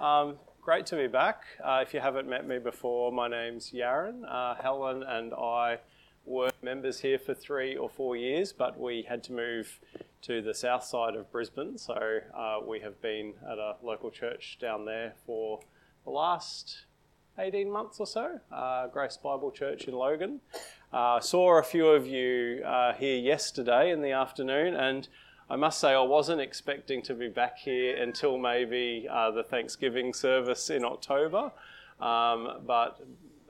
Um, great to be back. Uh, if you haven't met me before, my name's Yaron. Uh, Helen and I were members here for three or four years, but we had to move to the south side of Brisbane, so uh, we have been at a local church down there for the last 18 months or so, uh, Grace Bible Church in Logan. Uh, saw a few of you uh, here yesterday in the afternoon, and I must say, I wasn't expecting to be back here until maybe uh, the Thanksgiving service in October. Um, but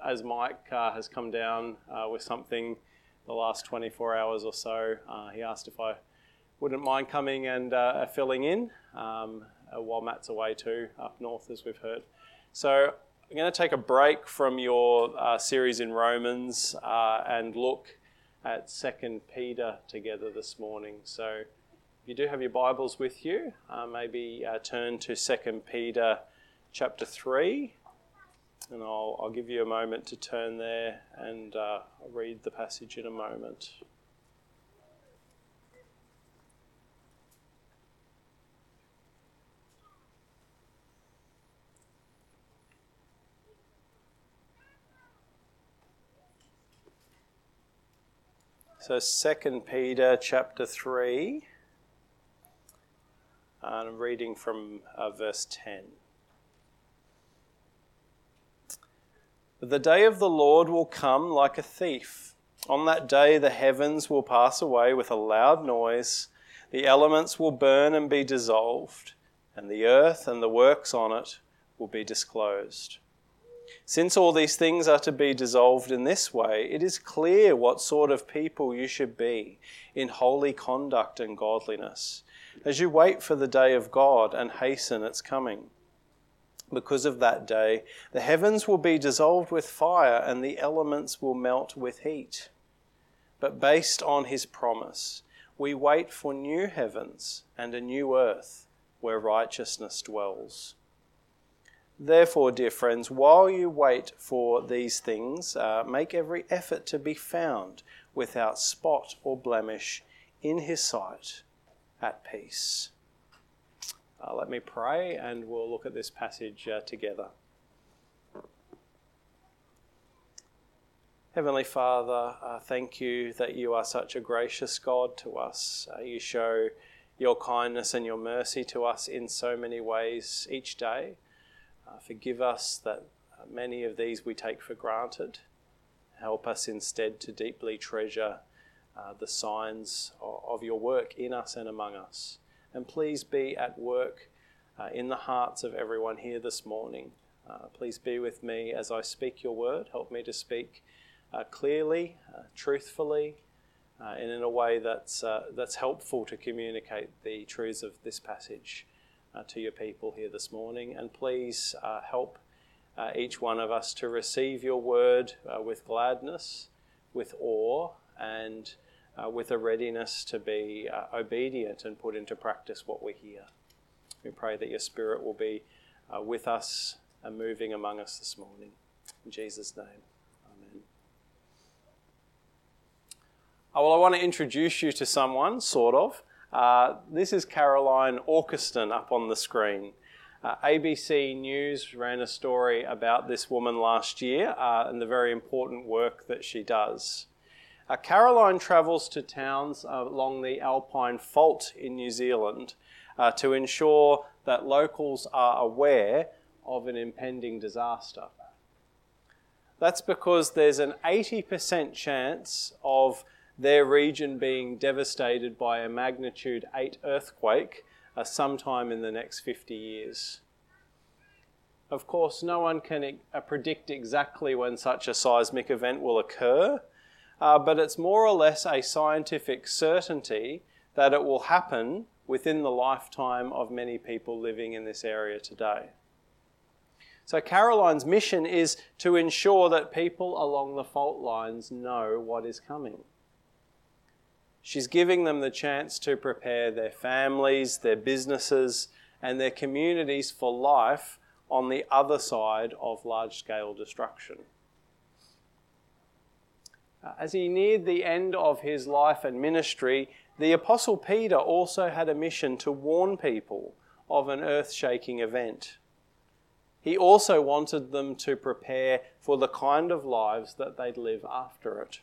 as Mike uh, has come down uh, with something the last 24 hours or so, uh, he asked if I wouldn't mind coming and uh, filling in um, uh, while Matt's away too, up north, as we've heard. So I'm going to take a break from your series in Romans and look at Second Peter together this morning. So you do have your Bibles with you, uh, maybe uh, turn to 2 Peter chapter 3, and I'll, I'll give you a moment to turn there and uh, I'll read the passage in a moment. So 2 Peter chapter 3 and I'm reading from uh, verse 10. The day of the Lord will come like a thief. On that day, the heavens will pass away with a loud noise, the elements will burn and be dissolved, and the earth and the works on it will be disclosed. Since all these things are to be dissolved in this way, it is clear what sort of people you should be in holy conduct and godliness as you wait for the day of God and hasten its coming. Because of that day, the heavens will be dissolved with fire and the elements will melt with heat. But based on his promise, we wait for new heavens and a new earth where righteousness dwells. Therefore, dear friends, while you wait for these things, uh, make every effort to be found without spot or blemish in his sight at peace. Uh, let me pray and we'll look at this passage uh, together. Heavenly Father, uh, thank you that you are such a gracious God to us. Uh, you show your kindness and your mercy to us in so many ways each day. Uh, forgive us that many of these we take for granted. Help us instead to deeply treasure uh, the signs of, your work in us and among us. And please be at work uh, in the hearts of everyone here this morning. Uh, please be with me as I speak your word. Help me to speak uh, clearly, uh, truthfully, and in a way that's, that's helpful to communicate the truths of this passage to your people here this morning. And please help each one of us to receive your word with gladness, with awe, and uh, with a readiness to be uh, obedient and put into practice what we hear. We pray that your Spirit will be uh, with us and moving among us this morning. In Jesus' name, Amen. Oh, well, I want to introduce you to someone, sort of. Uh, this is Caroline Orchiston up on the screen. Uh, ABC News ran a story about this woman last year uh, and the very important work that she does. Uh, Caroline travels to towns uh, along the Alpine Fault in New Zealand uh, to ensure that locals are aware of an impending disaster. That's because there's an 80% chance of their region being devastated by a magnitude 8 earthquake uh, sometime in the next 50 years. Of course, no one can uh, predict exactly when such a seismic event will occur, uh, but it's more or less a scientific certainty that it will happen within the lifetime of many people living in this area today. So, Caroline's mission is to ensure that people along the fault lines know what is coming. She's giving them the chance to prepare their families, their businesses, and their communities for life on the other side of large scale destruction. As he neared the end of his life and ministry, the Apostle Peter also had a mission to warn people of an earth shaking event. He also wanted them to prepare for the kind of lives that they'd live after it.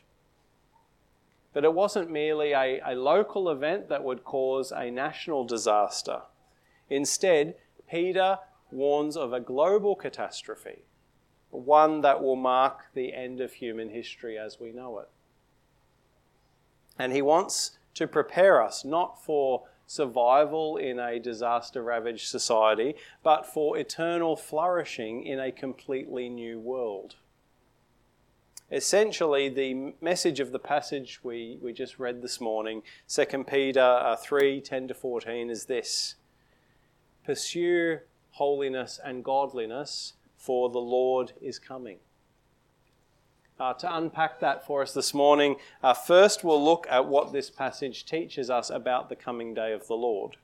But it wasn't merely a, a local event that would cause a national disaster. Instead, Peter warns of a global catastrophe, one that will mark the end of human history as we know it. And he wants to prepare us not for survival in a disaster ravaged society, but for eternal flourishing in a completely new world. Essentially, the message of the passage we, we just read this morning, 2 Peter uh, 3 10 to 14, is this Pursue holiness and godliness, for the Lord is coming. Uh, to unpack that for us this morning, uh, first we'll look at what this passage teaches us about the coming day of the Lord.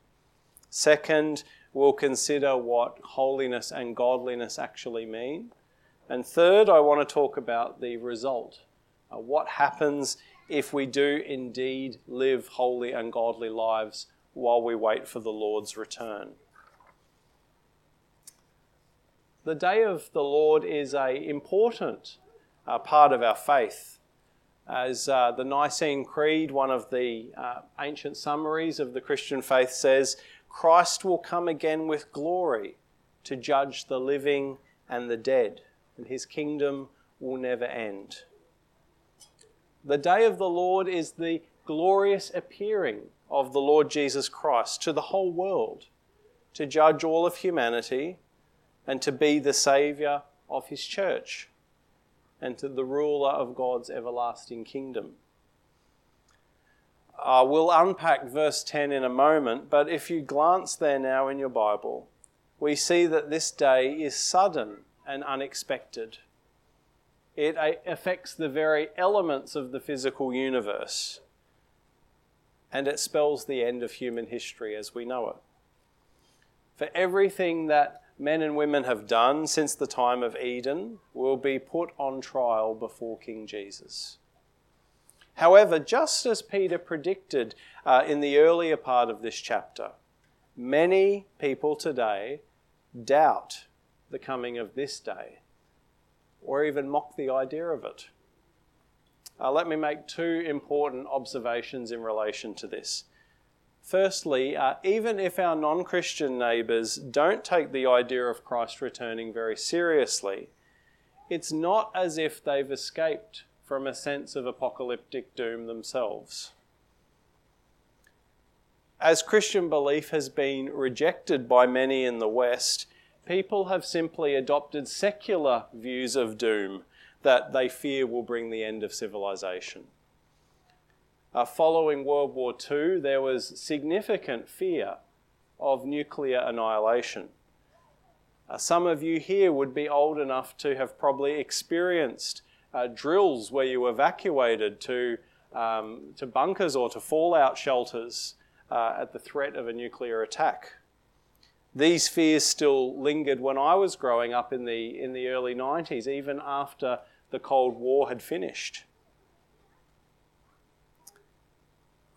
Second, we'll consider what holiness and godliness actually mean. And third, I want to talk about the result. Uh, what happens if we do indeed live holy and godly lives while we wait for the Lord's return? The day of the Lord is a important uh, part of our faith. As uh, the Nicene Creed, one of the uh, ancient summaries of the Christian faith, says, Christ will come again with glory to judge the living and the dead, and his kingdom will never end. The day of the Lord is the glorious appearing of the Lord Jesus Christ to the whole world, to judge all of humanity, and to be the Saviour of his church and to the ruler of God's everlasting kingdom. Uh, we'll unpack verse 10 in a moment, but if you glance there now in your Bible, we see that this day is sudden and unexpected. It affects the very elements of the physical universe, and it spells the end of human history as we know it. For everything that men and women have done since the time of Eden will be put on trial before King Jesus. However, just as Peter predicted uh, in the earlier part of this chapter, many people today doubt the coming of this day or even mock the idea of it. Uh, let me make two important observations in relation to this. Firstly, uh, even if our non Christian neighbours don't take the idea of Christ returning very seriously, it's not as if they've escaped from a sense of apocalyptic doom themselves. As Christian belief has been rejected by many in the West, people have simply adopted secular views of doom that they fear will bring the end of civilization. Uh, following World War II, there was significant fear of nuclear annihilation. Uh, some of you here would be old enough to have probably experienced uh, drills where you evacuated to, um, to bunkers or to fallout shelters uh, at the threat of a nuclear attack. These fears still lingered when I was growing up in the, in the early 90s, even after the Cold War had finished.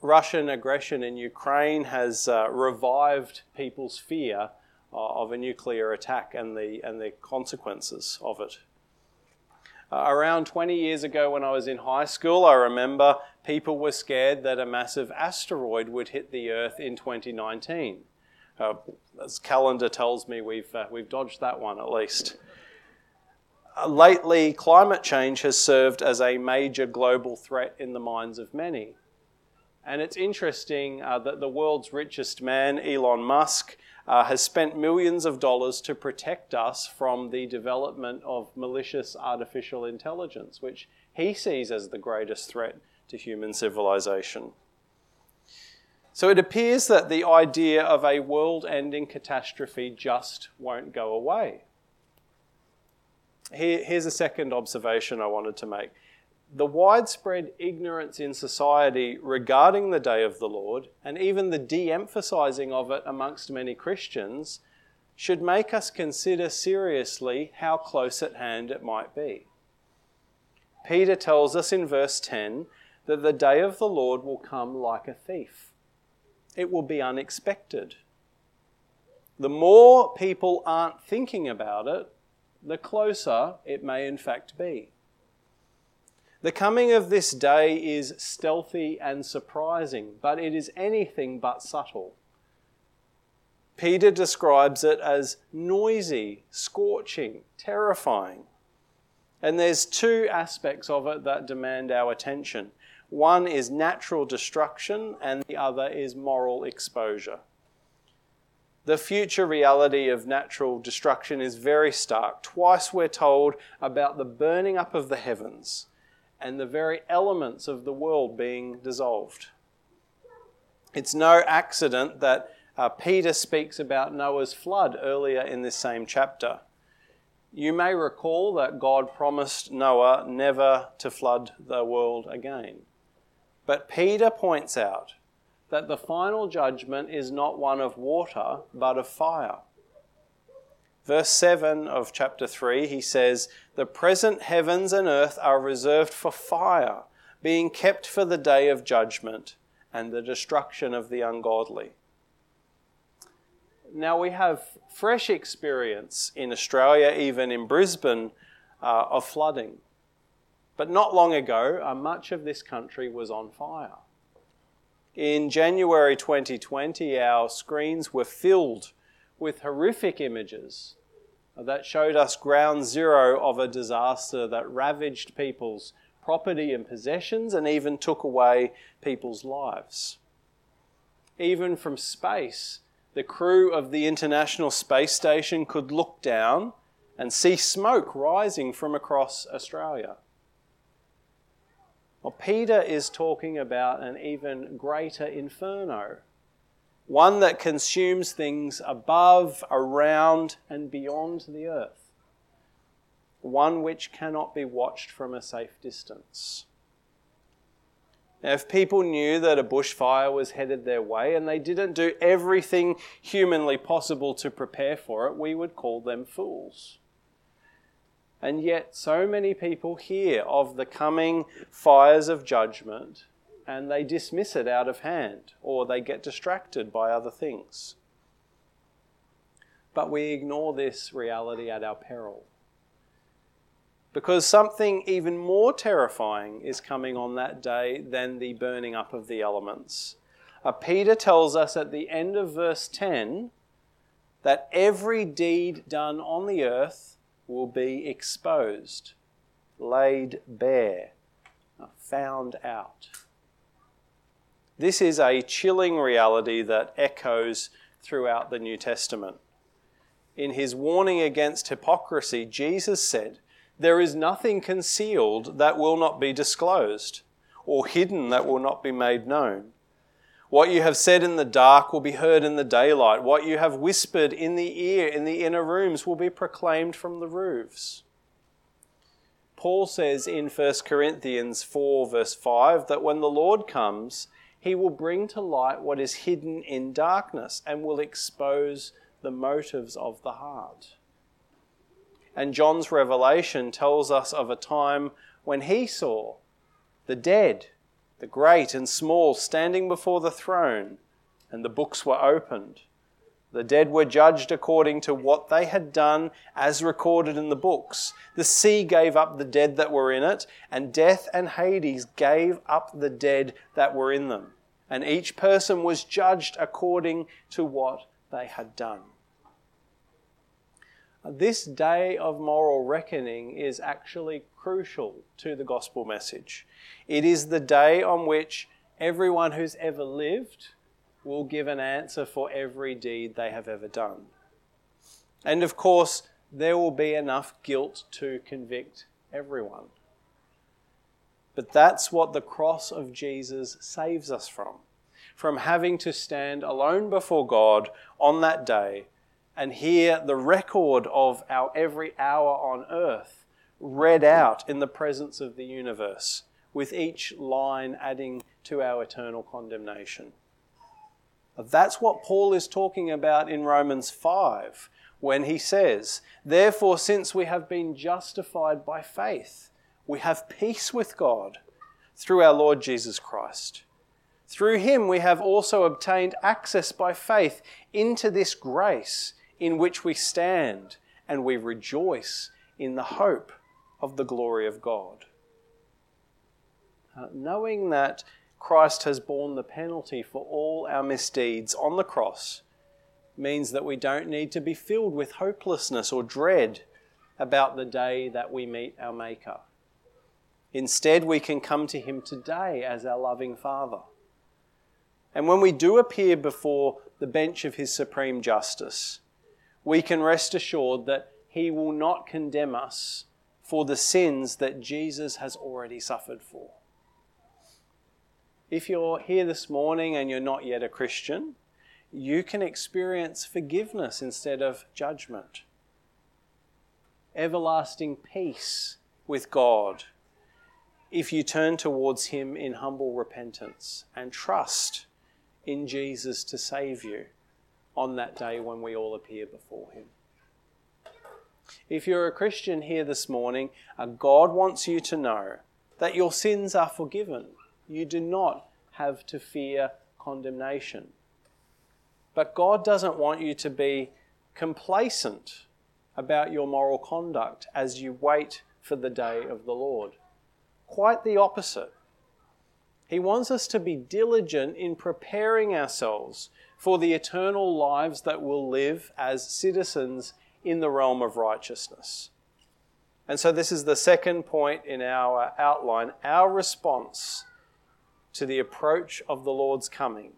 Russian aggression in Ukraine has uh, revived people's fear uh, of a nuclear attack and the, and the consequences of it. Uh, around 20 years ago, when I was in high school, I remember people were scared that a massive asteroid would hit the Earth in 2019. Uh, as calendar tells me, we've, uh, we've dodged that one at least. Uh, lately, climate change has served as a major global threat in the minds of many. And it's interesting uh, that the world's richest man, Elon Musk, uh, has spent millions of dollars to protect us from the development of malicious artificial intelligence, which he sees as the greatest threat to human civilization. So it appears that the idea of a world ending catastrophe just won't go away. Here, here's a second observation I wanted to make the widespread ignorance in society regarding the day of the Lord, and even the de emphasizing of it amongst many Christians, should make us consider seriously how close at hand it might be. Peter tells us in verse 10 that the day of the Lord will come like a thief, it will be unexpected. The more people aren't thinking about it, the closer it may in fact be. The coming of this day is stealthy and surprising, but it is anything but subtle. Peter describes it as noisy, scorching, terrifying. And there's two aspects of it that demand our attention. One is natural destruction, and the other is moral exposure. The future reality of natural destruction is very stark. Twice we're told about the burning up of the heavens and the very elements of the world being dissolved. It's no accident that uh, Peter speaks about Noah's flood earlier in this same chapter. You may recall that God promised Noah never to flood the world again. But Peter points out that the final judgment is not one of water, but of fire. Verse 7 of chapter 3, he says, The present heavens and earth are reserved for fire, being kept for the day of judgment and the destruction of the ungodly. Now, we have fresh experience in Australia, even in Brisbane, uh, of flooding. But not long ago, uh, much of this country was on fire. In January 2020, our screens were filled with horrific images that showed us ground zero of a disaster that ravaged people's property and possessions and even took away people's lives. Even from space, the crew of the International Space Station could look down and see smoke rising from across Australia. Well, Peter is talking about an even greater inferno, one that consumes things above, around, and beyond the earth, one which cannot be watched from a safe distance. Now, if people knew that a bushfire was headed their way and they didn't do everything humanly possible to prepare for it, we would call them fools. And yet, so many people hear of the coming fires of judgment and they dismiss it out of hand or they get distracted by other things. But we ignore this reality at our peril. Because something even more terrifying is coming on that day than the burning up of the elements. Uh, Peter tells us at the end of verse 10 that every deed done on the earth will be exposed, laid bare, found out. This is a chilling reality that echoes throughout the New Testament. In his warning against hypocrisy, Jesus said, There is nothing concealed that will not be disclosed, or hidden that will not be made known. What you have said in the dark will be heard in the daylight. What you have whispered in the ear in the inner rooms will be proclaimed from the roofs. Paul says in 1 Corinthians 4, verse 5, that when the Lord comes, he will bring to light what is hidden in darkness and will expose the motives of the heart. And John's revelation tells us of a time when he saw the dead the great and small, standing before the throne, and the books were opened. The dead were judged according to what they had done, as recorded in the books. The sea gave up the dead that were in it, and death and Hades gave up the dead that were in them. And each person was judged according to what they had done. This day of moral reckoning is actually crucial to the gospel message. It is the day on which everyone who's ever lived will give an answer for every deed they have ever done. And of course, there will be enough guilt to convict everyone. But that's what the cross of Jesus saves us from from having to stand alone before God on that day and hear the record of our every hour on earth read out in the presence of the universe, with each line adding to our eternal condemnation. That's what Paul is talking about in Romans 5 when he says, Therefore, since we have been justified by faith, we have peace with God through our Lord Jesus Christ Through him we have also obtained access by faith into this grace in which we stand, and we rejoice in the hope of the glory of God. Uh, knowing that Christ has borne the penalty for all our misdeeds on the cross means that we don't need to be filled with hopelessness or dread about the day that we meet our Maker. Instead, we can come to Him today as our loving Father. And when we do appear before the bench of His supreme justice, we can rest assured that He will not condemn us for the sins that Jesus has already suffered for. If you're here this morning and you're not yet a Christian, you can experience forgiveness instead of judgment. Everlasting peace with God if you turn towards Him in humble repentance and trust in Jesus to save you on that day when we all appear before Him. If you're a Christian here this morning, God wants you to know that your sins are forgiven. You do not have to fear condemnation. But God doesn't want you to be complacent about your moral conduct as you wait for the day of the Lord. Quite the opposite. He wants us to be diligent in preparing ourselves for the eternal lives that we'll live as citizens in the realm of righteousness. And so, this is the second point in our outline. Our response to the approach of the Lord's coming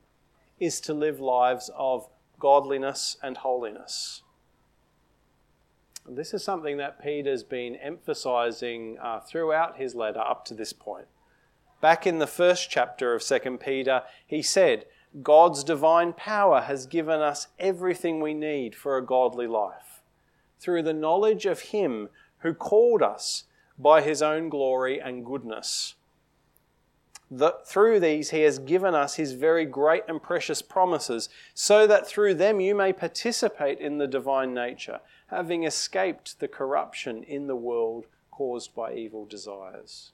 is to live lives of godliness and holiness. This is something that Peter's been emphasizing uh, throughout his letter up to this point. Back in the first chapter of 2 Peter, he said, God's divine power has given us everything we need for a godly life through the knowledge of Him who called us by His own glory and goodness. That through these He has given us His very great and precious promises, so that through them you may participate in the divine nature, having escaped the corruption in the world caused by evil desires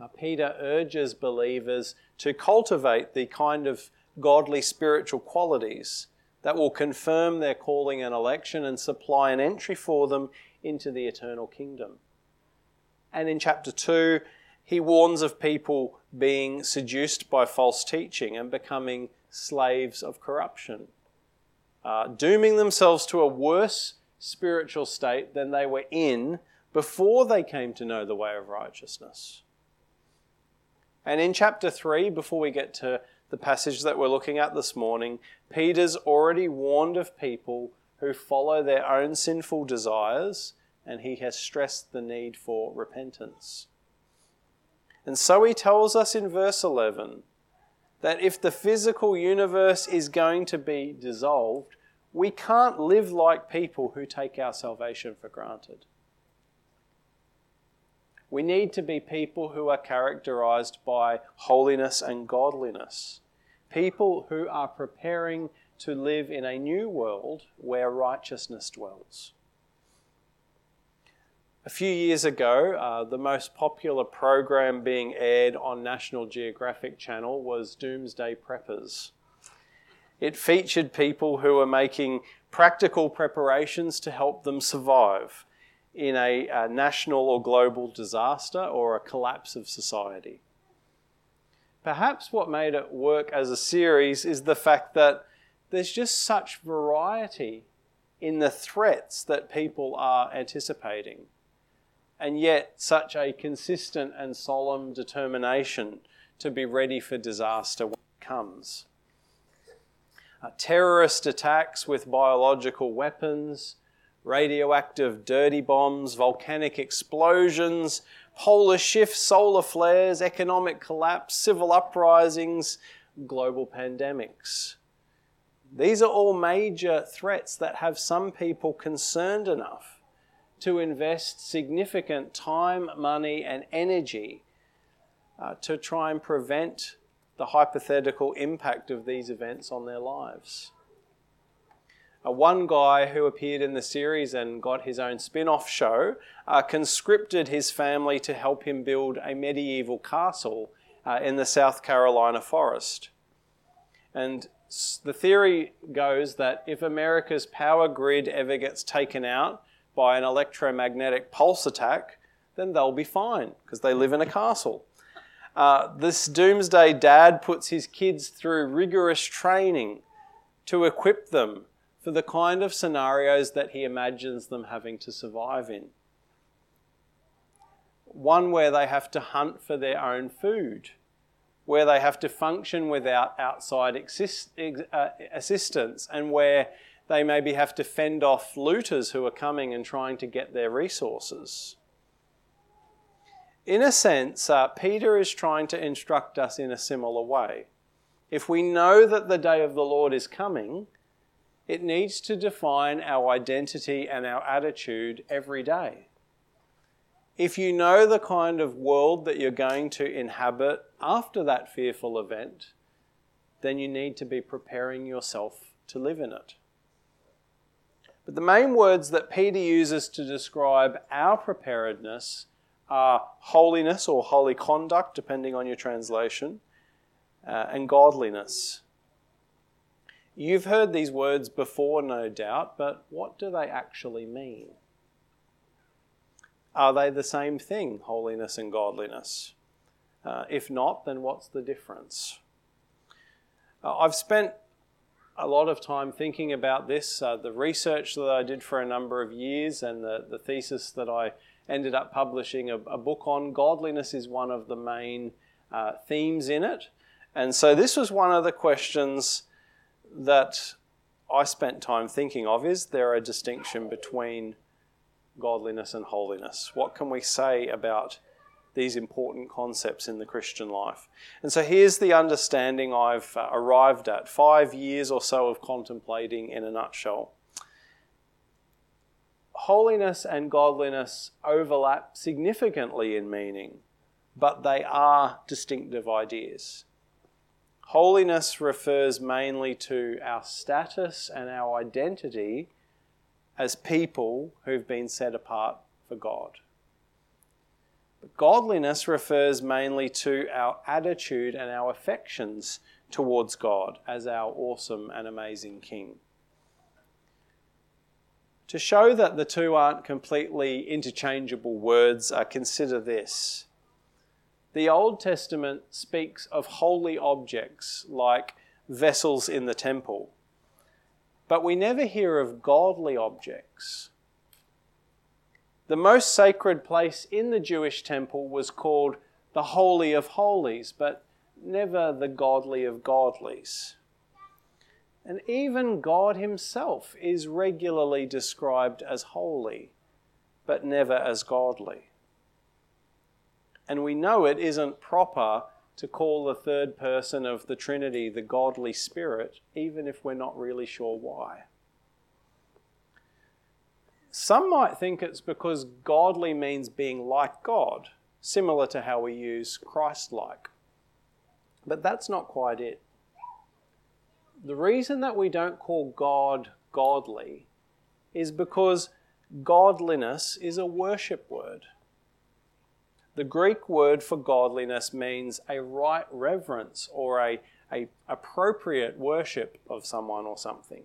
uh, Peter urges believers to cultivate the kind of godly spiritual qualities that will confirm their calling and election and supply an entry for them into the eternal kingdom. And in chapter 2, he warns of people being seduced by false teaching and becoming slaves of corruption, uh, dooming themselves to a worse spiritual state than they were in before they came to know the way of righteousness. And in chapter 3, before we get to the passage that we're looking at this morning, Peter's already warned of people who follow their own sinful desires, and he has stressed the need for repentance. And so he tells us in verse 11 that if the physical universe is going to be dissolved, we can't live like people who take our salvation for granted. We need to be people who are characterized by holiness and godliness. People who are preparing to live in a new world where righteousness dwells. A few years ago, uh, the most popular program being aired on National Geographic Channel was Doomsday Preppers. It featured people who were making practical preparations to help them survive in a, a national or global disaster or a collapse of society. Perhaps what made it work as a series is the fact that there's just such variety in the threats that people are anticipating, and yet such a consistent and solemn determination to be ready for disaster when it comes. Uh, terrorist attacks with biological weapons, radioactive dirty bombs, volcanic explosions, polar shifts, solar flares, economic collapse, civil uprisings, global pandemics. These are all major threats that have some people concerned enough to invest significant time, money, and energy uh, to try and prevent the hypothetical impact of these events on their lives. Uh, one guy who appeared in the series and got his own spin off show uh, conscripted his family to help him build a medieval castle uh, in the South Carolina forest. And the theory goes that if America's power grid ever gets taken out by an electromagnetic pulse attack, then they'll be fine because they live in a castle. Uh, this doomsday dad puts his kids through rigorous training to equip them for the kind of scenarios that he imagines them having to survive in. One where they have to hunt for their own food, where they have to function without outside uh, assistance, and where they maybe have to fend off looters who are coming and trying to get their resources. In a sense, uh, Peter is trying to instruct us in a similar way. If we know that the day of the Lord is coming, it needs to define our identity and our attitude every day. If you know the kind of world that you're going to inhabit after that fearful event, then you need to be preparing yourself to live in it. But the main words that Peter uses to describe our preparedness are holiness or holy conduct, depending on your translation, uh, and godliness. You've heard these words before, no doubt, but what do they actually mean? Are they the same thing, holiness and godliness? Uh, if not, then what's the difference? Uh, I've spent a lot of time thinking about this, uh, the research that I did for a number of years, and the, the thesis that I ended up publishing a, a book on. Godliness is one of the main uh, themes in it. And so this was one of the questions that I spent time thinking of is there a distinction between godliness and holiness? What can we say about these important concepts in the Christian life? And so here's the understanding I've uh, arrived at five years or so of contemplating in a nutshell. Holiness and godliness overlap significantly in meaning, but they are distinctive ideas. Holiness refers mainly to our status and our identity as people who've been set apart for God. But godliness refers mainly to our attitude and our affections towards God as our awesome and amazing King. To show that the two aren't completely interchangeable words, uh, consider this the Old Testament speaks of holy objects like vessels in the temple, but we never hear of godly objects. The most sacred place in the Jewish temple was called the Holy of Holies, but never the Godly of Godlies. And even God Himself is regularly described as holy, but never as godly and we know it isn't proper to call the third person of the Trinity the godly Spirit, even if we're not really sure why. Some might think it's because godly means being like God, similar to how we use Christ like. But that's not quite it. The reason that we don't call God godly is because godliness is a worship word. The Greek word for godliness means a right reverence or a, a appropriate worship of someone or something.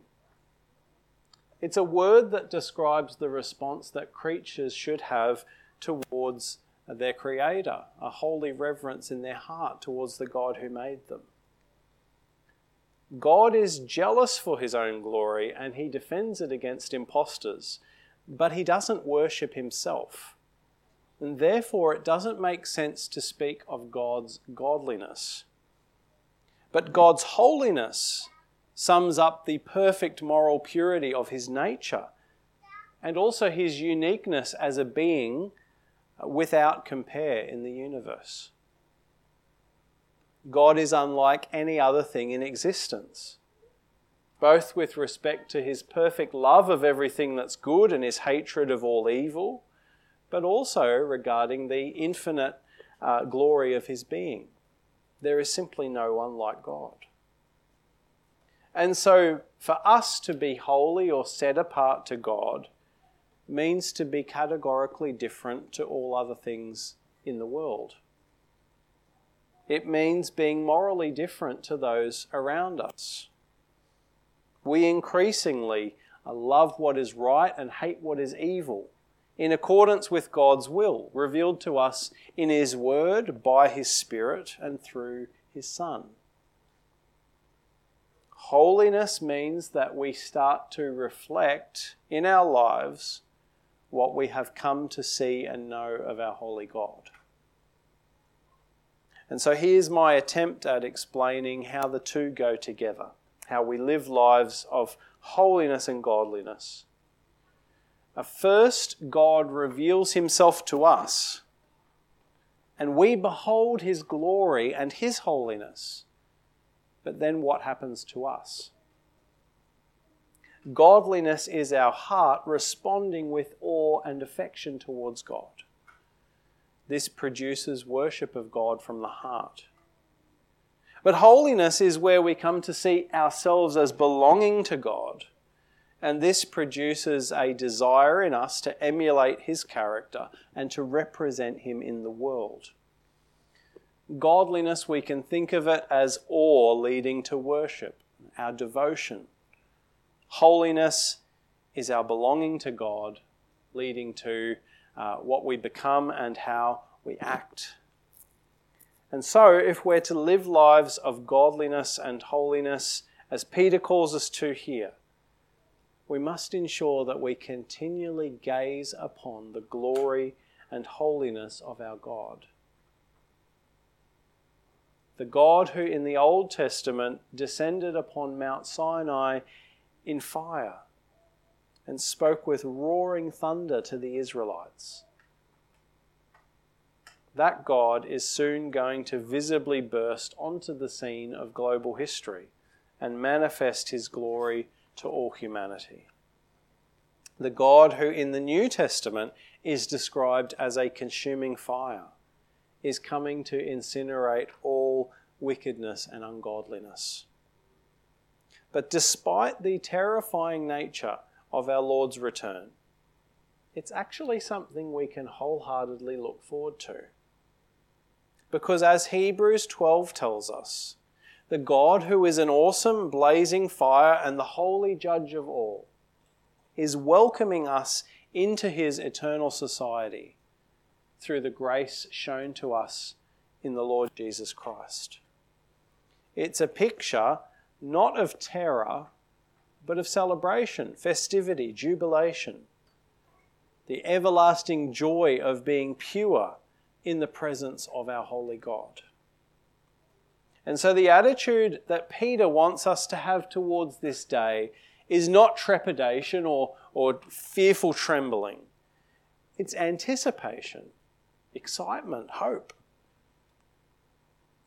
It's a word that describes the response that creatures should have towards their Creator, a holy reverence in their heart towards the God who made them. God is jealous for his own glory and he defends it against impostors, but he doesn't worship himself and therefore it doesn't make sense to speak of God's godliness. But God's holiness sums up the perfect moral purity of his nature and also his uniqueness as a being without compare in the universe. God is unlike any other thing in existence, both with respect to his perfect love of everything that's good and his hatred of all evil but also regarding the infinite uh, glory of his being. There is simply no one like God. And so, for us to be holy or set apart to God means to be categorically different to all other things in the world. It means being morally different to those around us. We increasingly love what is right and hate what is evil, in accordance with God's will, revealed to us in His Word, by His Spirit, and through His Son. Holiness means that we start to reflect in our lives what we have come to see and know of our holy God. And so here's my attempt at explaining how the two go together, how we live lives of holiness and godliness. First, God reveals himself to us, and we behold his glory and his holiness. But then what happens to us? Godliness is our heart responding with awe and affection towards God. This produces worship of God from the heart. But holiness is where we come to see ourselves as belonging to God, and this produces a desire in us to emulate His character and to represent Him in the world. Godliness, we can think of it as awe leading to worship, our devotion. Holiness is our belonging to God, leading to uh, what we become and how we act. And so, if we're to live lives of godliness and holiness, as Peter calls us to here, we must ensure that we continually gaze upon the glory and holiness of our God. The God who in the Old Testament descended upon Mount Sinai in fire and spoke with roaring thunder to the Israelites. That God is soon going to visibly burst onto the scene of global history and manifest his glory to all humanity. The God who in the New Testament is described as a consuming fire is coming to incinerate all wickedness and ungodliness. But despite the terrifying nature of our Lord's return. It's actually something we can wholeheartedly look forward to. Because as Hebrews 12 tells us, the God who is an awesome blazing fire and the holy judge of all is welcoming us into his eternal society through the grace shown to us in the Lord Jesus Christ. It's a picture not of terror but of celebration, festivity, jubilation. The everlasting joy of being pure in the presence of our holy God. And so, the attitude that Peter wants us to have towards this day is not trepidation or, or fearful trembling, it's anticipation, excitement, hope.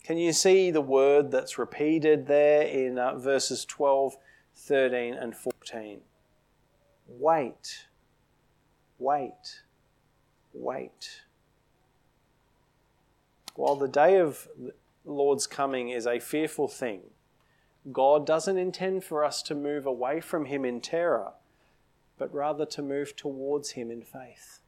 Can you see the word that's repeated there in uh, verses 12 13 and 14. Wait, wait, wait. While the day of the Lord's coming is a fearful thing, God doesn't intend for us to move away from Him in terror, but rather to move towards Him in faith.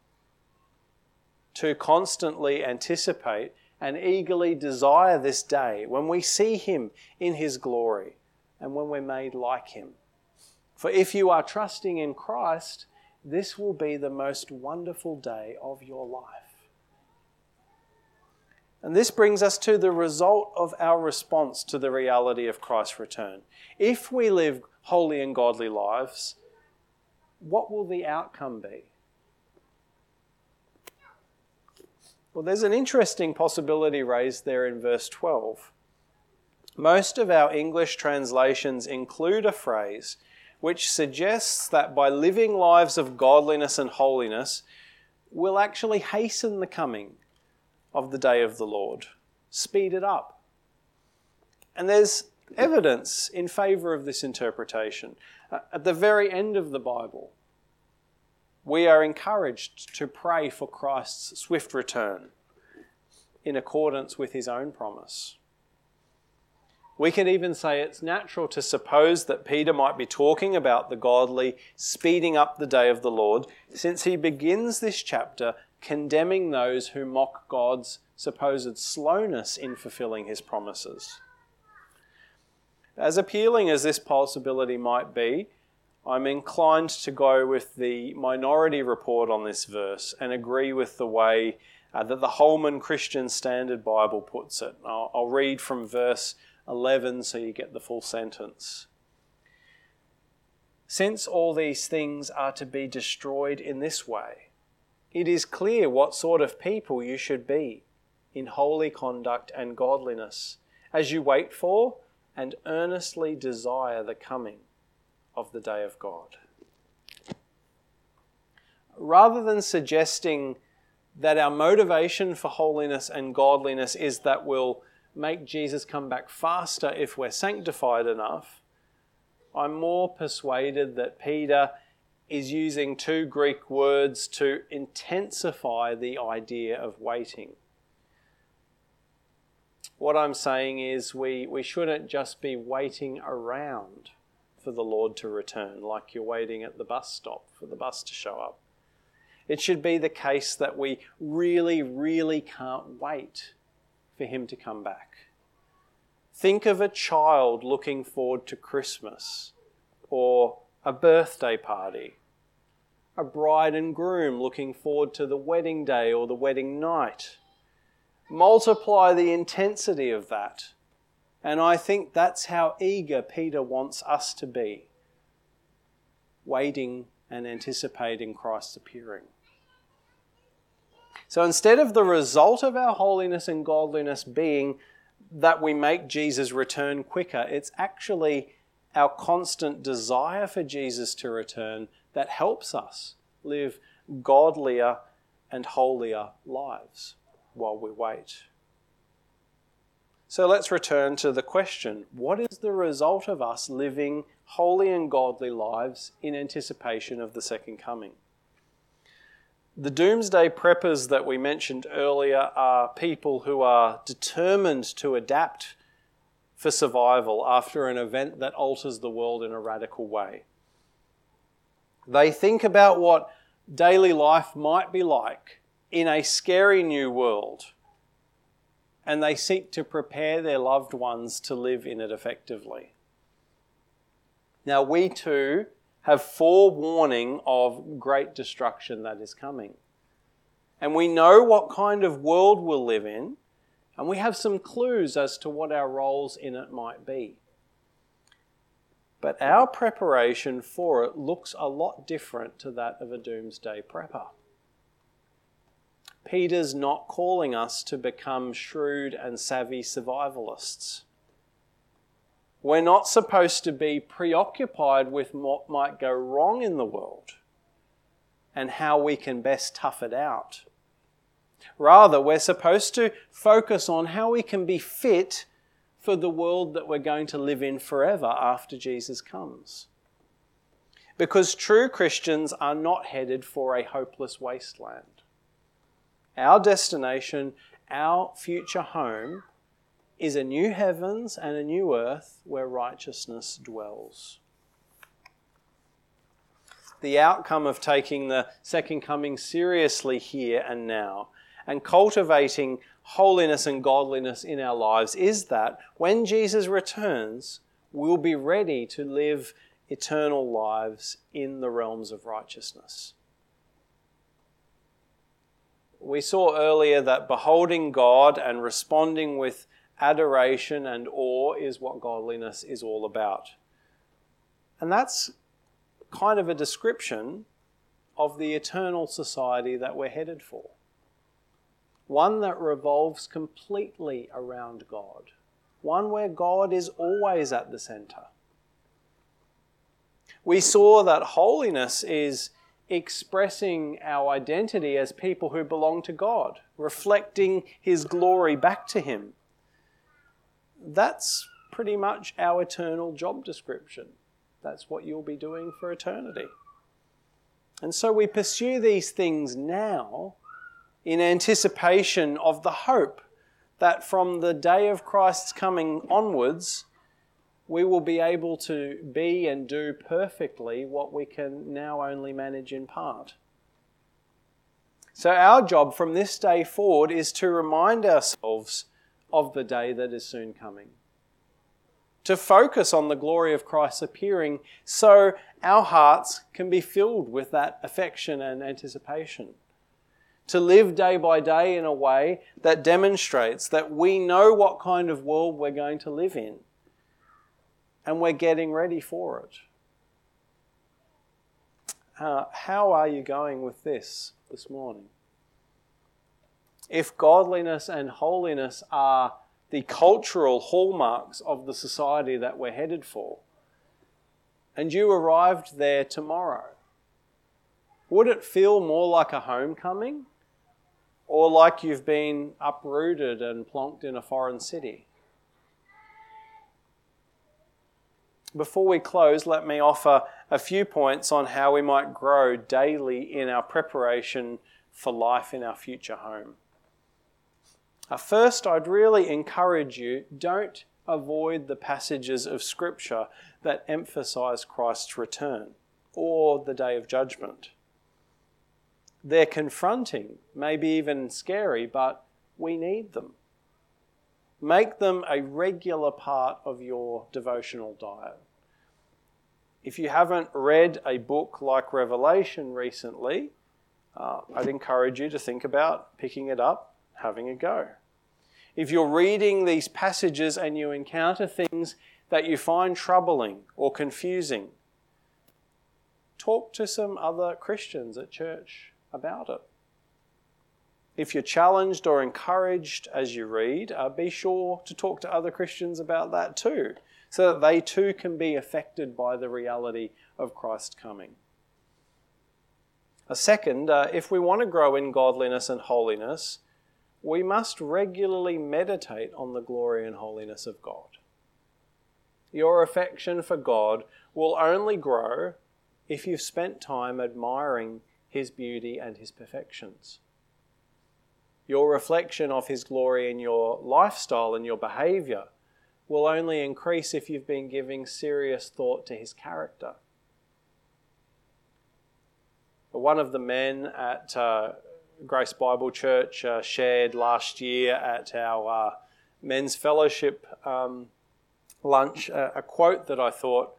To constantly anticipate and eagerly desire this day when we see Him in His glory and when we're made like Him. For if you are trusting in Christ, this will be the most wonderful day of your life. And this brings us to the result of our response to the reality of Christ's return. If we live holy and godly lives, what will the outcome be? Well, there's an interesting possibility raised there in verse 12. Most of our English translations include a phrase which suggests that by living lives of godliness and holiness, we'll actually hasten the coming of the day of the Lord, speed it up. And there's evidence in favour of this interpretation. At the very end of the Bible, we are encouraged to pray for Christ's swift return in accordance with his own promise. We can even say it's natural to suppose that Peter might be talking about the godly speeding up the day of the Lord, since he begins this chapter condemning those who mock God's supposed slowness in fulfilling his promises. As appealing as this possibility might be, I'm inclined to go with the minority report on this verse and agree with the way uh, that the Holman Christian Standard Bible puts it. I'll, I'll read from verse 11 so you get the full sentence. Since all these things are to be destroyed in this way, it is clear what sort of people you should be in holy conduct and godliness as you wait for and earnestly desire the coming of the day of God. Rather than suggesting that our motivation for holiness and godliness is that we'll make Jesus come back faster if we're sanctified enough, I'm more persuaded that Peter is using two Greek words to intensify the idea of waiting. What I'm saying is, we, we shouldn't just be waiting around for the Lord to return, like you're waiting at the bus stop for the bus to show up. It should be the case that we really, really can't wait for Him to come back. Think of a child looking forward to Christmas or a birthday party, a bride and groom looking forward to the wedding day or the wedding night. Multiply the intensity of that and I think that's how eager Peter wants us to be, waiting and anticipating Christ's appearing. So instead of the result of our holiness and godliness being that we make Jesus return quicker, it's actually our constant desire for Jesus to return that helps us live godlier and holier lives while we wait. So let's return to the question what is the result of us living holy and godly lives in anticipation of the second coming? The doomsday preppers that we mentioned earlier are people who are determined to adapt for survival after an event that alters the world in a radical way. They think about what daily life might be like in a scary new world and they seek to prepare their loved ones to live in it effectively. Now, we too have forewarning of great destruction that is coming. And we know what kind of world we'll live in, and we have some clues as to what our roles in it might be. But our preparation for it looks a lot different to that of a doomsday prepper. Peter's not calling us to become shrewd and savvy survivalists. We're not supposed to be preoccupied with what might go wrong in the world and how we can best tough it out. Rather, we're supposed to focus on how we can be fit for the world that we're going to live in forever after Jesus comes. Because true Christians are not headed for a hopeless wasteland our destination, our future home, is a new heavens and a new earth where righteousness dwells. The outcome of taking the second coming seriously here and now and cultivating holiness and godliness in our lives is that when Jesus returns, we'll be ready to live eternal lives in the realms of righteousness. We saw earlier that beholding God and responding with adoration and awe is what godliness is all about. And that's kind of a description of the eternal society that we're headed for. One that revolves completely around God. One where God is always at the center. We saw that holiness is expressing our identity as people who belong to God, reflecting His glory back to Him. That's pretty much our eternal job description. That's what you'll be doing for eternity. And so we pursue these things now in anticipation of the hope that from the day of Christ's coming onwards, we will be able to be and do perfectly what we can now only manage in part. So, our job from this day forward is to remind ourselves of the day that is soon coming. To focus on the glory of Christ appearing so our hearts can be filled with that affection and anticipation. To live day by day in a way that demonstrates that we know what kind of world we're going to live in and we're getting ready for it. Uh, how are you going with this this morning? If godliness and holiness are the cultural hallmarks of the society that we're headed for, and you arrived there tomorrow, would it feel more like a homecoming or like you've been uprooted and plonked in a foreign city? Before we close, let me offer a few points on how we might grow daily in our preparation for life in our future home. Uh, first, I'd really encourage you don't avoid the passages of Scripture that emphasize Christ's return or the day of judgment. They're confronting, maybe even scary, but we need them. Make them a regular part of your devotional diet. If you haven't read a book like Revelation recently, uh, I'd encourage you to think about picking it up, having a go. If you're reading these passages and you encounter things that you find troubling or confusing, talk to some other Christians at church about it. If you're challenged or encouraged as you read, uh, be sure to talk to other Christians about that too, so that they too can be affected by the reality of Christ coming. A second, uh, if we want to grow in godliness and holiness, we must regularly meditate on the glory and holiness of God. Your affection for God will only grow if you've spent time admiring His beauty and His perfections your reflection of His glory in your lifestyle and your behavior will only increase if you've been giving serious thought to His character. One of the men at uh, Grace Bible Church uh, shared last year at our uh, men's fellowship um, lunch uh, a quote that I thought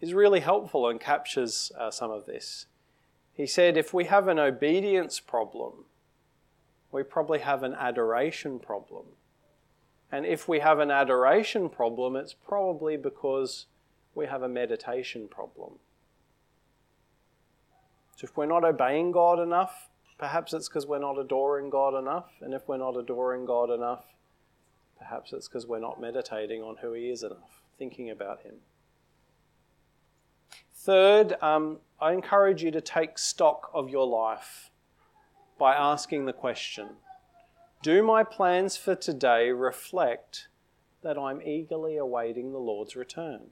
is really helpful and captures uh, some of this. He said, If we have an obedience problem, we probably have an adoration problem. And if we have an adoration problem, it's probably because we have a meditation problem. So if we're not obeying God enough, perhaps it's because we're not adoring God enough. And if we're not adoring God enough, perhaps it's because we're not meditating on who He is enough, thinking about Him. Third, um, I encourage you to take stock of your life by asking the question Do my plans for today reflect that I'm eagerly awaiting the Lord's return?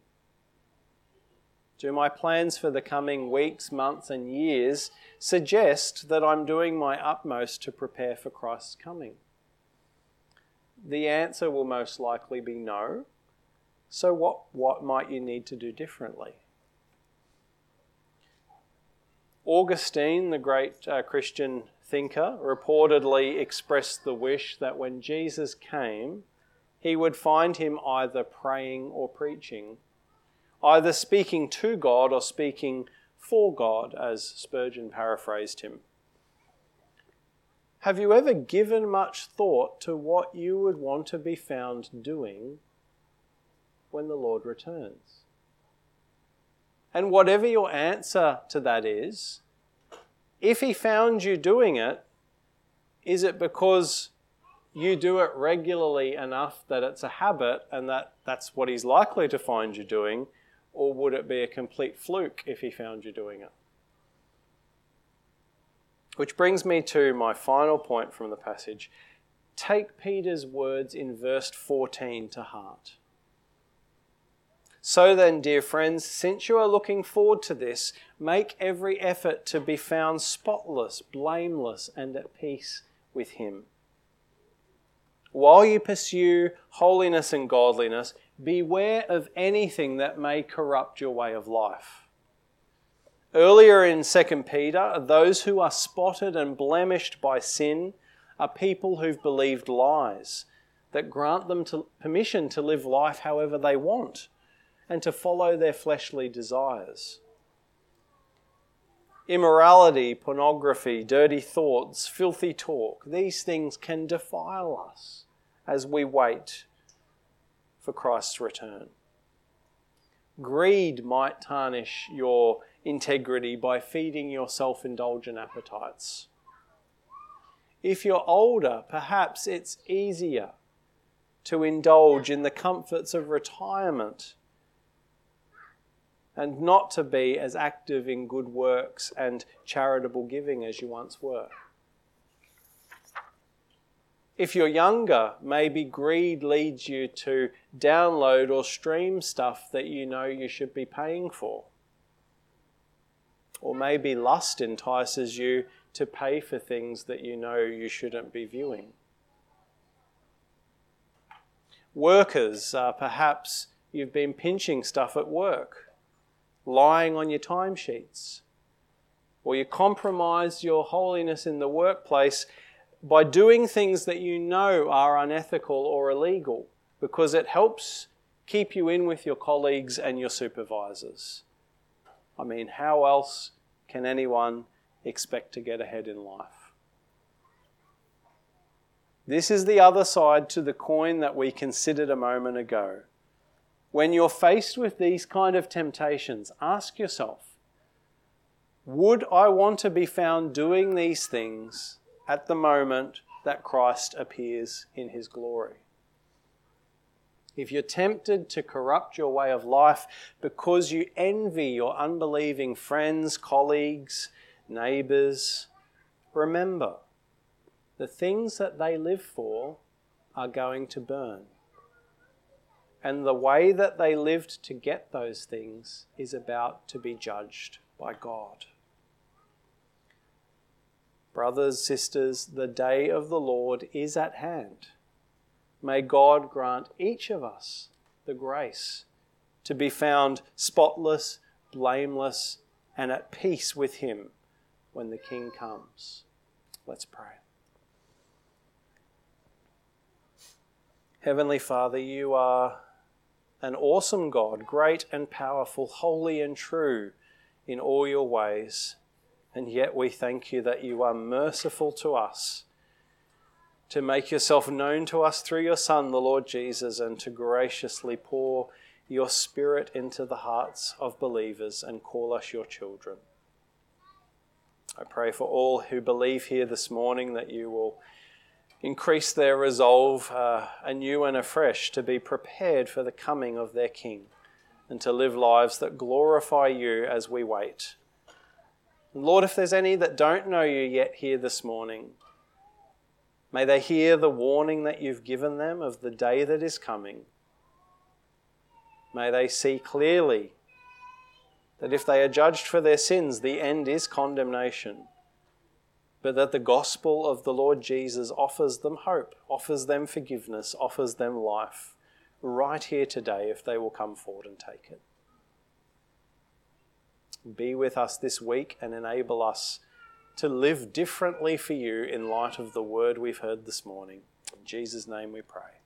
Do my plans for the coming weeks, months, and years suggest that I'm doing my utmost to prepare for Christ's coming? The answer will most likely be no. So, what, what might you need to do differently? Augustine, the great uh, Christian thinker, reportedly expressed the wish that when Jesus came, he would find him either praying or preaching, either speaking to God or speaking for God, as Spurgeon paraphrased him. Have you ever given much thought to what you would want to be found doing when the Lord returns? And whatever your answer to that is, if he found you doing it, is it because you do it regularly enough that it's a habit and that that's what he's likely to find you doing? Or would it be a complete fluke if he found you doing it? Which brings me to my final point from the passage. Take Peter's words in verse 14 to heart. So then, dear friends, since you are looking forward to this, make every effort to be found spotless, blameless, and at peace with Him. While you pursue holiness and godliness, beware of anything that may corrupt your way of life. Earlier in 2 Peter, those who are spotted and blemished by sin are people who've believed lies that grant them to, permission to live life however they want and to follow their fleshly desires. Immorality, pornography, dirty thoughts, filthy talk, these things can defile us as we wait for Christ's return. Greed might tarnish your integrity by feeding your self indulgent appetites. If you're older, perhaps it's easier to indulge in the comforts of retirement and not to be as active in good works and charitable giving as you once were. If you're younger, maybe greed leads you to download or stream stuff that you know you should be paying for. Or maybe lust entices you to pay for things that you know you shouldn't be viewing. Workers, uh, perhaps you've been pinching stuff at work, lying on your timesheets, or you compromise your holiness in the workplace by doing things that you know are unethical or illegal because it helps keep you in with your colleagues and your supervisors. I mean, how else can anyone expect to get ahead in life? This is the other side to the coin that we considered a moment ago. When you're faced with these kind of temptations, ask yourself Would I want to be found doing these things at the moment that Christ appears in his glory. If you're tempted to corrupt your way of life because you envy your unbelieving friends, colleagues, neighbours, remember the things that they live for are going to burn. And the way that they lived to get those things is about to be judged by God. Brothers, sisters, the day of the Lord is at hand. May God grant each of us the grace to be found spotless, blameless, and at peace with Him when the King comes. Let's pray. Heavenly Father, you are an awesome God, great and powerful, holy and true in all your ways. And yet we thank you that you are merciful to us, to make yourself known to us through your Son, the Lord Jesus, and to graciously pour your Spirit into the hearts of believers and call us your children. I pray for all who believe here this morning that you will increase their resolve uh, anew and afresh to be prepared for the coming of their King and to live lives that glorify you as we wait. Lord, if there's any that don't know you yet here this morning, may they hear the warning that you've given them of the day that is coming. May they see clearly that if they are judged for their sins, the end is condemnation, but that the gospel of the Lord Jesus offers them hope, offers them forgiveness, offers them life right here today if they will come forward and take it be with us this week and enable us to live differently for you in light of the word we've heard this morning. In Jesus' name we pray.